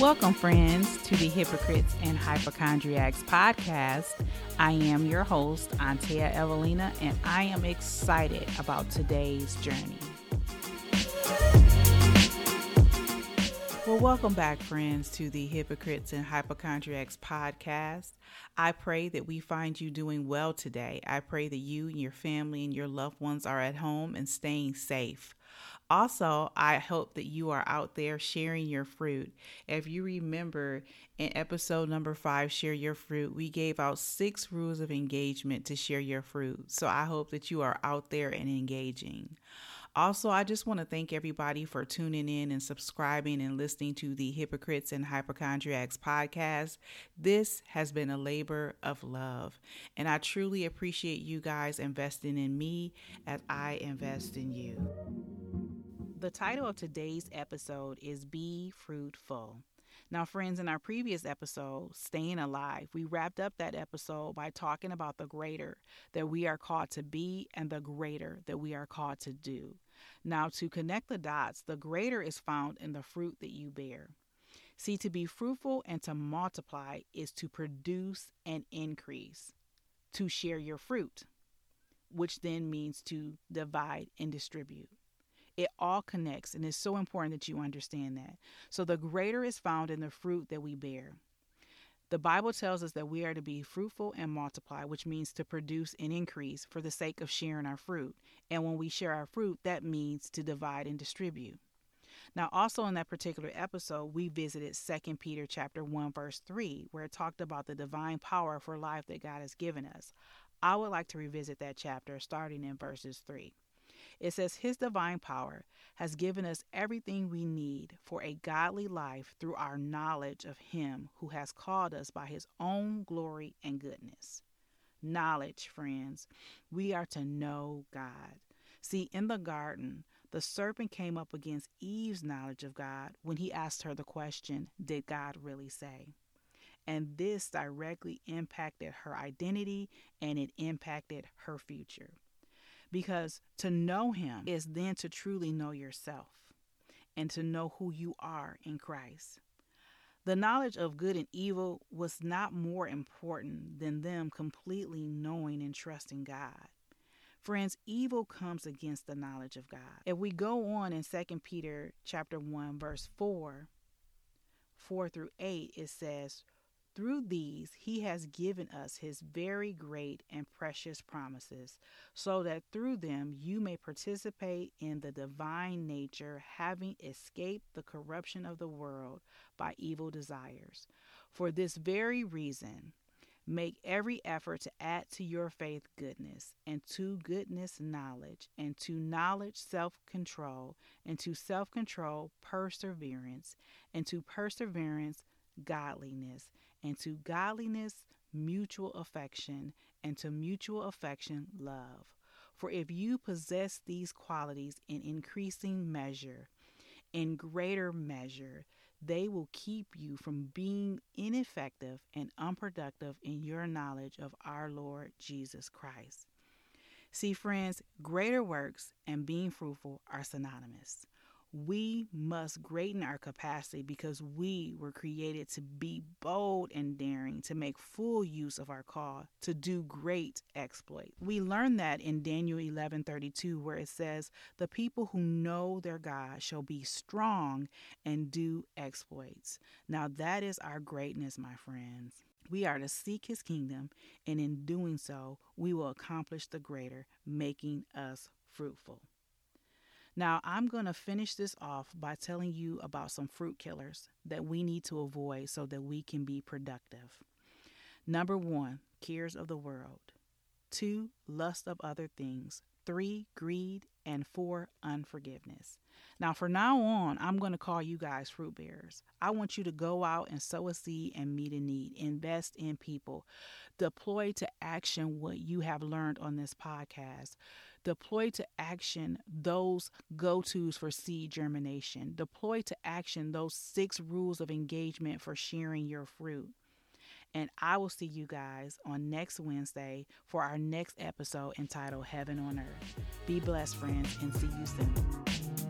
Welcome, friends, to the Hypocrites and Hypochondriacs podcast. I am your host, Antea Evelina, and I am excited about today's journey. Well, welcome back, friends, to the Hypocrites and Hypochondriacs podcast. I pray that we find you doing well today. I pray that you and your family and your loved ones are at home and staying safe. Also, I hope that you are out there sharing your fruit. If you remember in episode number five, Share Your Fruit, we gave out six rules of engagement to share your fruit. So I hope that you are out there and engaging. Also, I just want to thank everybody for tuning in and subscribing and listening to the Hypocrites and Hypochondriacs podcast. This has been a labor of love, and I truly appreciate you guys investing in me as I invest in you. The title of today's episode is Be Fruitful. Now, friends, in our previous episode, Staying Alive, we wrapped up that episode by talking about the greater that we are called to be and the greater that we are called to do. Now, to connect the dots, the greater is found in the fruit that you bear. See, to be fruitful and to multiply is to produce and increase, to share your fruit, which then means to divide and distribute. It all connects, and it's so important that you understand that. So, the greater is found in the fruit that we bear. The Bible tells us that we are to be fruitful and multiply, which means to produce and increase for the sake of sharing our fruit. And when we share our fruit, that means to divide and distribute. Now, also in that particular episode, we visited 2 Peter chapter 1, verse 3, where it talked about the divine power for life that God has given us. I would like to revisit that chapter starting in verses 3. It says, His divine power has given us everything we need for a godly life through our knowledge of Him who has called us by His own glory and goodness. Knowledge, friends. We are to know God. See, in the garden, the serpent came up against Eve's knowledge of God when he asked her the question, Did God really say? And this directly impacted her identity and it impacted her future. Because to know Him is then to truly know yourself and to know who you are in Christ. The knowledge of good and evil was not more important than them completely knowing and trusting God. Friends, evil comes against the knowledge of God. If we go on in 2 Peter chapter 1 verse 4, 4 through 8, it says, through these, he has given us his very great and precious promises, so that through them you may participate in the divine nature, having escaped the corruption of the world by evil desires. For this very reason, Make every effort to add to your faith goodness, and to goodness knowledge, and to knowledge self control, and to self control perseverance, and to perseverance godliness, and to godliness, mutual affection, and to mutual affection, love. For if you possess these qualities in increasing measure, in greater measure, they will keep you from being ineffective and unproductive in your knowledge of our Lord Jesus Christ. See, friends, greater works and being fruitful are synonymous we must greaten our capacity because we were created to be bold and daring, to make full use of our call, to do great exploits. We learn that in Daniel 11:32 where it says, "The people who know their God shall be strong and do exploits." Now that is our greatness, my friends. We are to seek his kingdom, and in doing so, we will accomplish the greater, making us fruitful. Now, I'm going to finish this off by telling you about some fruit killers that we need to avoid so that we can be productive. Number one, cares of the world. Two, lust of other things. Three, greed. And four, unforgiveness. Now, from now on, I'm going to call you guys fruit bearers. I want you to go out and sow a seed and meet a need, invest in people, deploy to action what you have learned on this podcast Deploy to action those go tos for seed germination. Deploy to action those six rules of engagement for sharing your fruit. And I will see you guys on next Wednesday for our next episode entitled Heaven on Earth. Be blessed, friends, and see you soon.